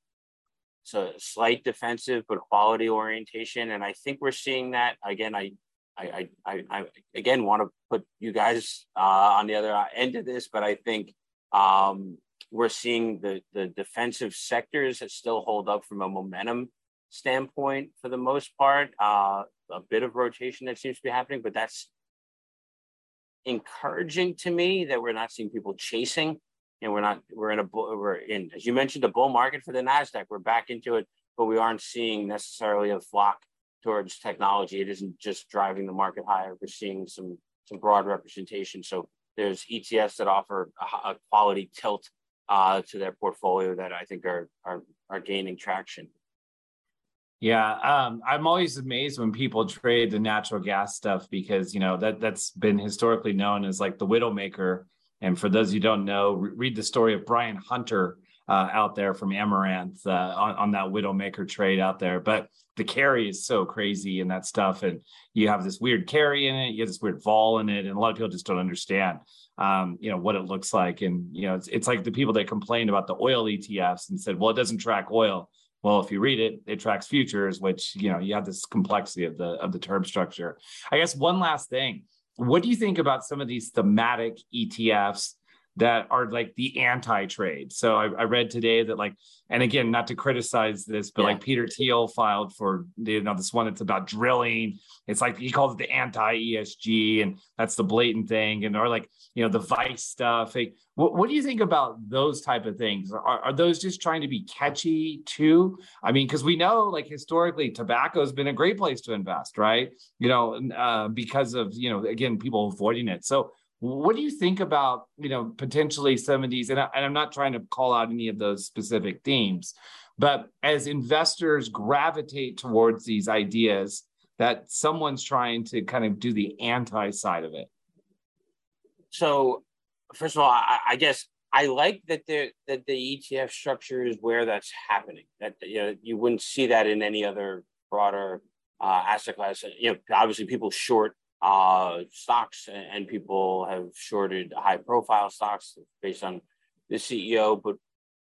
so slight defensive, but quality orientation, and I think we're seeing that again. I I, I, I, again want to put you guys uh, on the other end of this, but I think um, we're seeing the the defensive sectors that still hold up from a momentum standpoint for the most part. Uh, a bit of rotation that seems to be happening, but that's encouraging to me that we're not seeing people chasing. And we're not. We're in a. We're in, as you mentioned, a bull market for the Nasdaq. We're back into it, but we aren't seeing necessarily a flock towards technology. It isn't just driving the market higher. We're seeing some some broad representation. So there's ETFs that offer a, a quality tilt uh, to their portfolio that I think are are are gaining traction. Yeah, um, I'm always amazed when people trade the natural gas stuff because you know that that's been historically known as like the widowmaker. And for those you don't know, re- read the story of Brian Hunter uh, out there from Amaranth uh, on, on that Widowmaker trade out there. But the carry is so crazy and that stuff. And you have this weird carry in it, you have this weird vol in it. And a lot of people just don't understand, um, you know, what it looks like. And, you know, it's, it's like the people that complained about the oil ETFs and said, well, it doesn't track oil. Well, if you read it, it tracks futures, which, you know, you have this complexity of the, of the term structure. I guess one last thing, what do you think about some of these thematic ETFs that are like the anti-trade. So I, I, read today that like, and again, not to criticize this, but yeah. like Peter Thiel filed for you know this one that's about drilling. It's like he calls it the anti-ESG, and that's the blatant thing. And or like you know the vice stuff. Like, what, what do you think about those type of things? Are, are those just trying to be catchy too? I mean, because we know like historically, tobacco has been a great place to invest, right? You know, uh, because of you know again people avoiding it. So What do you think about, you know, potentially some of these? And, I, and I'm not trying to call out any of those specific themes, but as investors gravitate towards these ideas, that someone's trying to kind of do the anti side of it. So, first of all, I, I guess I like that the that the ETF structure is where that's happening. That you know you wouldn't see that in any other broader uh, asset class. You know, obviously people short uh, stocks and people have shorted high profile stocks based on the CEO, but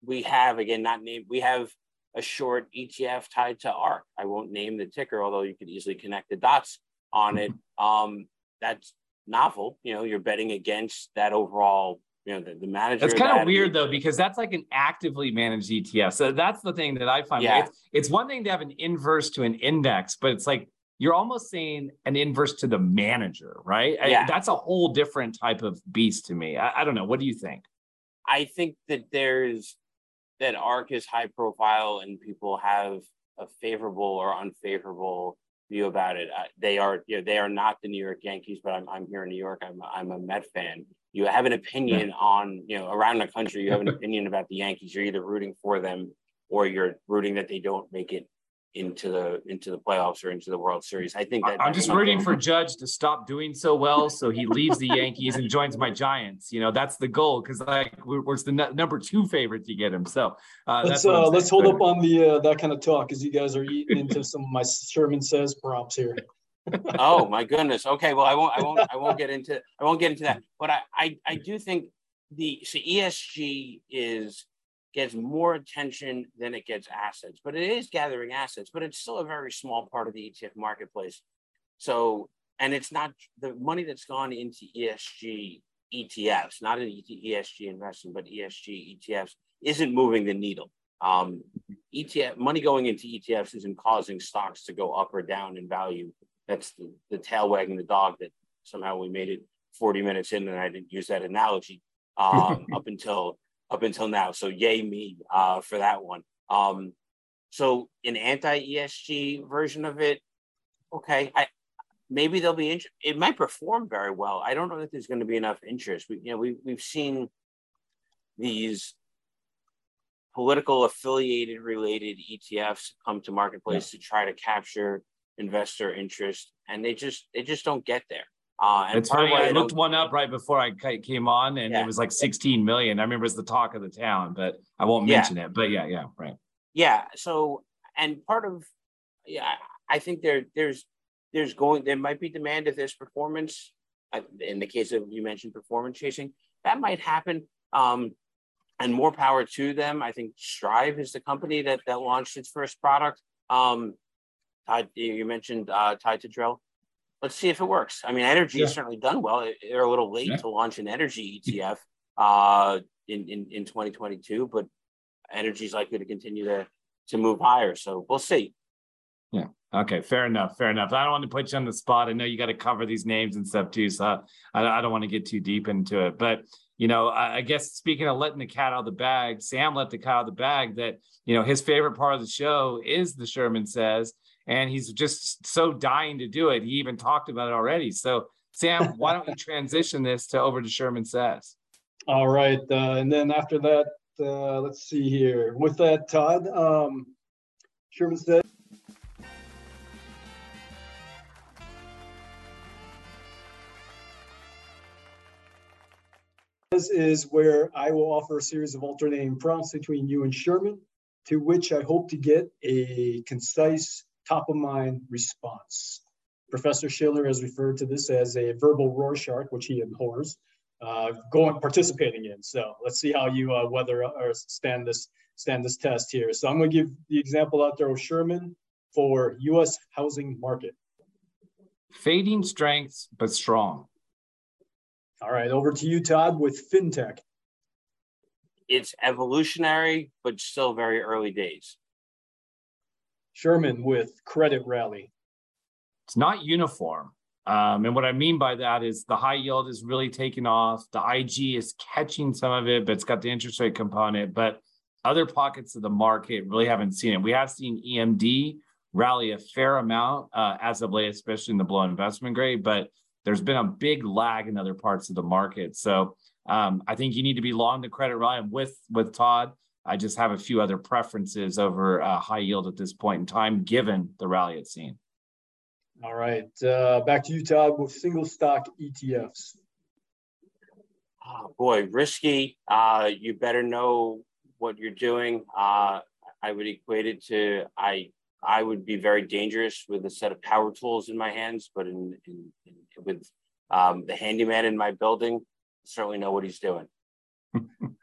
we have again not named. We have a short ETF tied to ARK. I won't name the ticker, although you could easily connect the dots on it. Um, that's novel. You know, you're betting against that overall you know, the, the manager. It's kind of weird though, because that's like an actively managed ETF. So that's the thing that I find. Yeah. It's, it's one thing to have an inverse to an index, but it's like you're almost saying an inverse to the manager, right? Yeah. I, that's a whole different type of beast to me. I, I don't know. What do you think? I think that there's that ARK is high profile and people have a favorable or unfavorable view about it. Uh, they are, you know, they are not the New York Yankees, but I'm, I'm here in New York. I'm, I'm a Met fan you have an opinion on, you know, around the country, you have an opinion about the Yankees. You're either rooting for them or you're rooting that they don't make it into the into the playoffs or into the World Series. I think that I'm just rooting for Judge to stop doing so well, so he leaves the Yankees and joins my Giants. You know, that's the goal because like we're, we're the n- number two favorite to get him. So uh, let's uh, let's hold up on the uh, that kind of talk because you guys are eating into some of my Sherman says props here oh my goodness. Okay, well I won't I won't I won't get into I won't get into that. But I I, I do think the so ESG is gets more attention than it gets assets, but it is gathering assets, but it's still a very small part of the ETF marketplace. So and it's not the money that's gone into ESG ETFs, not in ESG investing, but ESG ETFs isn't moving the needle. Um, ETF money going into ETFs isn't causing stocks to go up or down in value that's the, the tail wagging the dog that somehow we made it 40 minutes in and I didn't use that analogy um, up until up until now. So yay me uh, for that one. Um, so an anti-ESG version of it, okay. I maybe they'll be interest. It might perform very well. I don't know that there's going to be enough interest. We, you know, we we've seen these political affiliated related ETFs come to marketplace yeah. to try to capture investor interest, and they just they just don't get there. Uh, and it's funny. I looked one up right before I came on, and yeah. it was like 16 million. I remember it's the talk of the town, but I won't mention yeah. it. But yeah, yeah, right. Yeah. So, and part of, yeah, I think there there's there's going there might be demand if there's performance. Uh, in the case of you mentioned performance chasing, that might happen. Um, and more power to them. I think Strive is the company that that launched its first product. Um. You mentioned uh, tied to drill. Let's see if it works. I mean, energy yeah. has certainly done well. They're a little late yeah. to launch an energy ETF uh, in, in in 2022, but energy is likely to continue to to move higher. So we'll see. Yeah. Okay. Fair enough. Fair enough. I don't want to put you on the spot. I know you got to cover these names and stuff too. So I, I don't want to get too deep into it. But, you know, I, I guess speaking of letting the cat out of the bag, Sam let the cat out of the bag that, you know, his favorite part of the show is the Sherman says and he's just so dying to do it. He even talked about it already. So, Sam, why don't you transition this to over to Sherman Says? All right, uh, and then after that, uh, let's see here. With that, Todd, um, Sherman said. This is where I will offer a series of alternating prompts between you and Sherman, to which I hope to get a concise top of mind response. Professor Shiller has referred to this as a verbal Rorschach, which he abhors, uh, going participating in. So let's see how you uh, weather or stand this stand this test here. So I'm going to give the example out there of Sherman for U.S. housing market. Fading strengths, but strong. All right, over to you, Todd, with fintech. It's evolutionary, but still very early days. Sherman with credit rally. It's not uniform. Um, and what I mean by that is the high yield is really taking off. The IG is catching some of it, but it's got the interest rate component. But other pockets of the market really haven't seen it. We have seen EMD rally a fair amount uh, as of late, especially in the below investment grade. But there's been a big lag in other parts of the market. So um, I think you need to be long the credit rally. with with Todd. I just have a few other preferences over uh, high yield at this point in time, given the rally it's seen. All right, uh, back to you, Todd, with single stock ETFs. Oh, boy, risky. Uh, you better know what you're doing. Uh, I would equate it to I I would be very dangerous with a set of power tools in my hands, but in, in, in with um, the handyman in my building, certainly know what he's doing.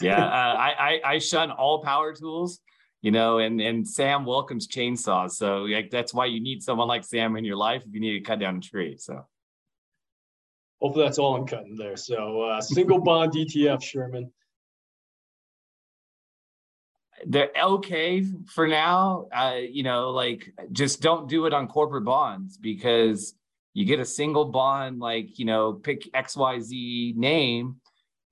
yeah, uh, I, I, I shun all power tools, you know, and and Sam welcomes chainsaws, so like that's why you need someone like Sam in your life if you need to cut down a tree. So hopefully that's all I'm cutting there. So uh, single bond ETF, Sherman they're okay for now. Uh, you know, like just don't do it on corporate bonds because you get a single bond, like, you know, pick XYZ name,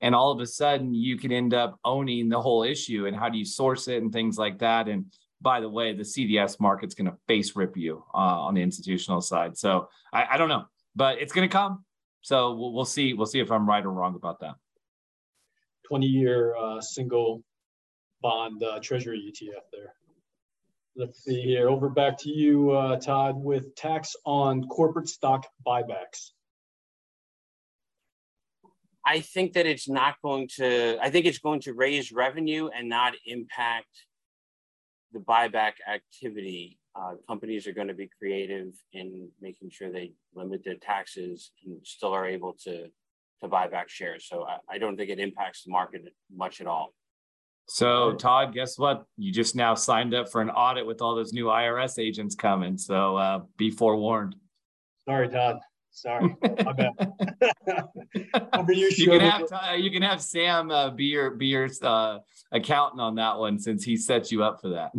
and all of a sudden you can end up owning the whole issue. And how do you source it and things like that? And by the way, the CDS market's going to face rip you uh, on the institutional side. So I, I don't know, but it's going to come. So we'll, we'll see. We'll see if I'm right or wrong about that. 20 year uh, single bond uh, treasury ETF there. Let's see here. Over back to you, uh, Todd, with tax on corporate stock buybacks. I think that it's not going to, I think it's going to raise revenue and not impact the buyback activity. Uh, companies are going to be creative in making sure they limit their taxes and still are able to, to buy back shares. So I, I don't think it impacts the market much at all. So, Todd, guess what? You just now signed up for an audit with all those new IRS agents coming. So, uh, be forewarned. Sorry, Todd. Sorry, my bad. You, you can have uh, you can have Sam uh, be your be your uh, accountant on that one since he set you up for that.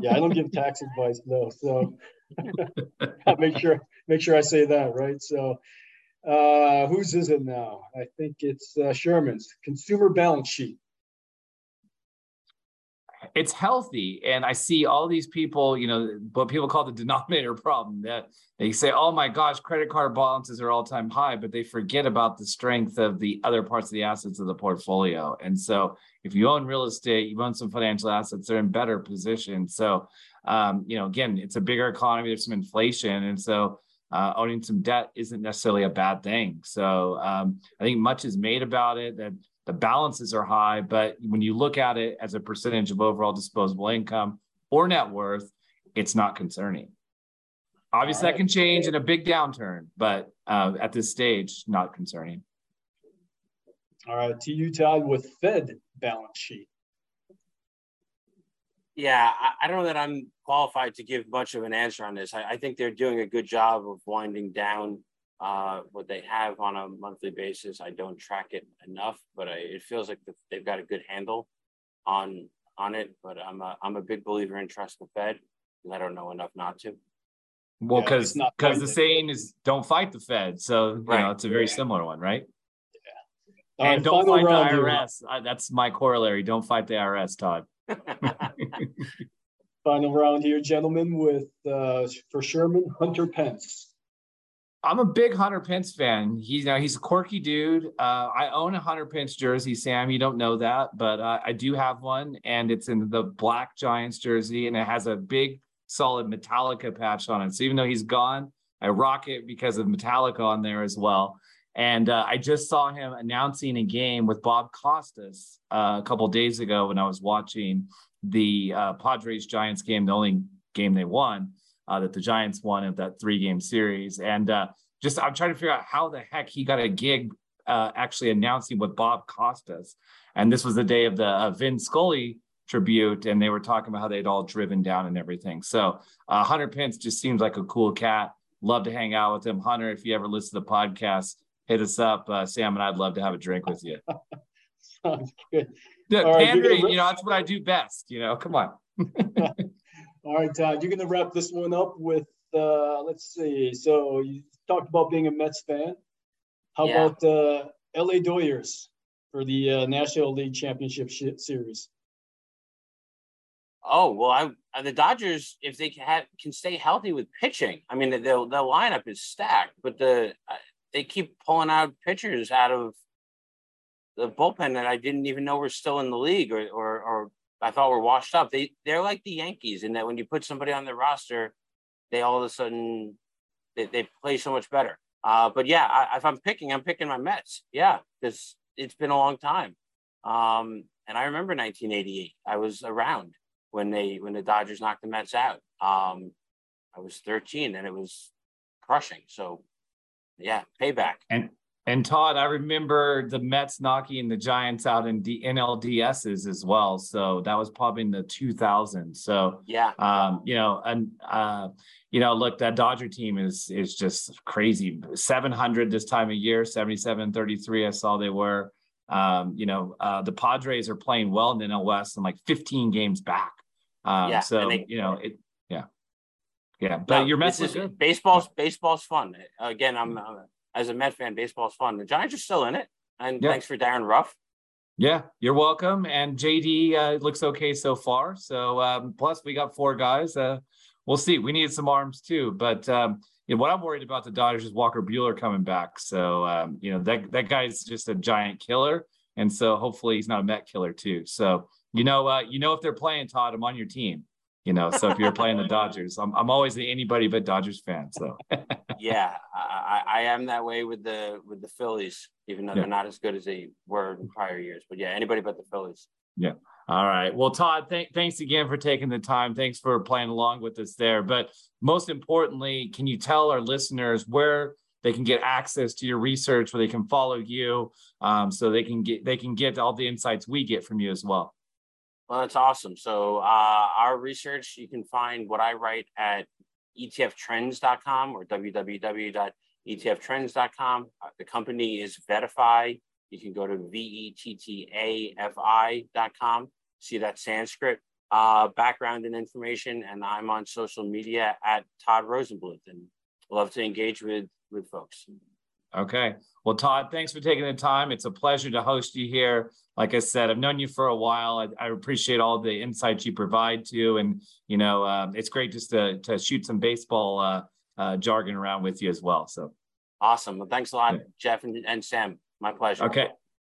yeah, I don't give tax advice though, so I'll make sure make sure I say that right. So, uh, whose is it now? I think it's uh, Sherman's consumer balance sheet it's healthy. And I see all these people, you know, what people call the denominator problem that they say, oh my gosh, credit card balances are all time high, but they forget about the strength of the other parts of the assets of the portfolio. And so if you own real estate, you own some financial assets, they're in better position. So, um, you know, again, it's a bigger economy, there's some inflation. And so, uh, owning some debt isn't necessarily a bad thing. So um, I think much is made about it that the balances are high, but when you look at it as a percentage of overall disposable income or net worth, it's not concerning. Obviously, that can change in a big downturn, but uh, at this stage, not concerning. All right, to you, Todd, with Fed balance sheet. Yeah, I, I, don't know that I'm qualified to give much of an answer on this. I, I think they're doing a good job of winding down uh, what they have on a monthly basis. I don't track it enough, but I, it feels like the, they've got a good handle on on it. But I'm a I'm a big believer in trust the Fed, and I don't know enough not to. Well, because yeah, because the saying is don't fight the Fed, so you right. know it's a very yeah. similar one, right? Yeah. And don't fight the IRS. I, that's my corollary. Don't fight the IRS, Todd. final round here, gentlemen, with uh, for Sherman Hunter Pence. I'm a big Hunter Pence fan. He's you know he's a quirky dude. Uh, I own a Hunter Pence jersey, Sam. You don't know that, but uh, I do have one, and it's in the black Giants jersey, and it has a big, solid Metallica patch on it. So even though he's gone, I rock it because of Metallica on there as well. And uh, I just saw him announcing a game with Bob Costas uh, a couple days ago when I was watching the uh, Padres Giants game, the only game they won uh, that the Giants won of that three game series. And uh, just I'm trying to figure out how the heck he got a gig uh, actually announcing with Bob Costas. And this was the day of the uh, Vin Scully tribute, and they were talking about how they'd all driven down and everything. So uh, Hunter Pence just seems like a cool cat. Love to hang out with him. Hunter, if you ever listen to the podcast, hit us up. Uh, Sam and I'd love to have a drink with you. Sounds good. Yeah, pandering, you know, that's what I do best. You know, come on. All right, Todd, you're going to wrap this one up with, uh, let's see. So you talked about being a Mets fan. How yeah. about uh, LA Dodgers for the uh, National League Championship Series? Oh well, I uh, the Dodgers if they can have, can stay healthy with pitching. I mean, the the lineup is stacked, but the uh, they keep pulling out pitchers out of the bullpen that I didn't even know were still in the league or or, or I thought were washed up. They they're like the Yankees in that when you put somebody on the roster, they all of a sudden they, they play so much better. Uh, but yeah, I, if I'm picking, I'm picking my Mets. Yeah, because it's been a long time. Um, and I remember 1988. I was around when they when the Dodgers knocked the Mets out. Um, I was 13, and it was crushing. So yeah, payback. And and Todd, I remember the Mets knocking the Giants out in D- NLDSs as well. So that was probably in the 2000s. So yeah, um, you know, and uh, you know, look, that Dodger team is is just crazy. 700 this time of year, 77 33. I saw they were. Um, you know, uh, the Padres are playing well in the NL West and like 15 games back. Um, yeah, so they, you know, it, yeah, yeah. But no, your message, is. Baseball's baseball's fun. Again, I'm uh, as a Met fan, baseball's fun. The Giants are still in it, and yeah. thanks for Darin Ruf. Yeah, you're welcome. And JD uh, looks okay so far. So um, plus we got four guys. Uh, we'll see. We need some arms too. But um, you know, what I'm worried about the Dodgers is Walker Buehler coming back. So um, you know that that guy's just a giant killer, and so hopefully he's not a Met killer too. So you know, uh, you know if they're playing Todd, I'm on your team. You know, so if you're playing the Dodgers, I'm I'm always the anybody but Dodgers fan. So yeah, I, I am that way with the with the Phillies, even though yeah. they're not as good as they were in prior years. But yeah, anybody but the Phillies. Yeah. All right. Well, Todd, th- thanks again for taking the time. Thanks for playing along with us there. But most importantly, can you tell our listeners where they can get access to your research, where they can follow you, um, so they can get they can get all the insights we get from you as well. Well, that's awesome. So uh, our research, you can find what I write at etftrends.com or www.etftrends.com. Uh, the company is VettaFi. You can go to V-E-T-T-A-F-I.com, see that Sanskrit uh, background and information. And I'm on social media at Todd Rosenbluth and love to engage with, with folks. Okay. Well, Todd, thanks for taking the time. It's a pleasure to host you here. Like I said, I've known you for a while. I, I appreciate all the insights you provide to, and you know, um, it's great just to to shoot some baseball uh, uh, jargon around with you as well. So awesome. Well, thanks a lot, yeah. Jeff and, and Sam. My pleasure. Okay.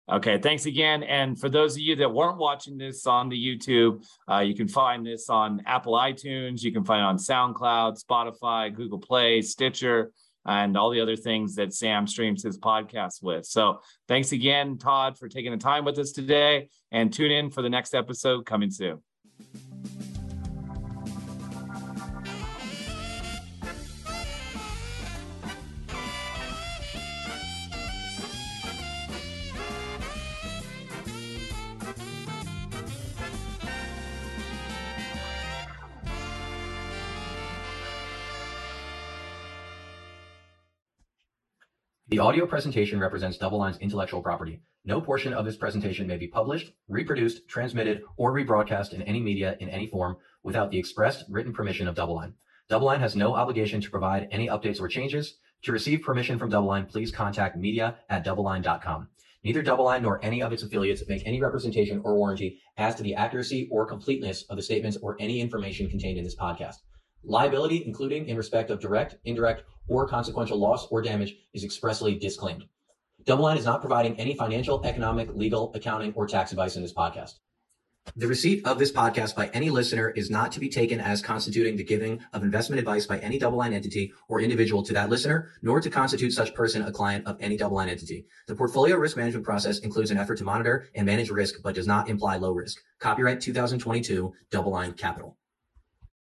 Okay, thanks again. And for those of you that weren't watching this on the YouTube, uh, you can find this on Apple iTunes. You can find it on SoundCloud, Spotify, Google Play, Stitcher and all the other things that Sam streams his podcast with. So thanks again, Todd, for taking the time with us today and tune in for the next episode coming soon. The audio presentation represents DoubleLine's intellectual property. No portion of this presentation may be published, reproduced, transmitted, or rebroadcast in any media in any form without the expressed written permission of DoubleLine. DoubleLine has no obligation to provide any updates or changes. To receive permission from DoubleLine, please contact media at doubleline.com. Neither DoubleLine nor any of its affiliates make any representation or warranty as to the accuracy or completeness of the statements or any information contained in this podcast. Liability, including in respect of direct, indirect, or consequential loss or damage, is expressly disclaimed. DoubleLine is not providing any financial, economic, legal, accounting, or tax advice in this podcast. The receipt of this podcast by any listener is not to be taken as constituting the giving of investment advice by any DoubleLine entity or individual to that listener, nor to constitute such person a client of any DoubleLine entity. The portfolio risk management process includes an effort to monitor and manage risk, but does not imply low risk. Copyright 2022, DoubleLine Capital.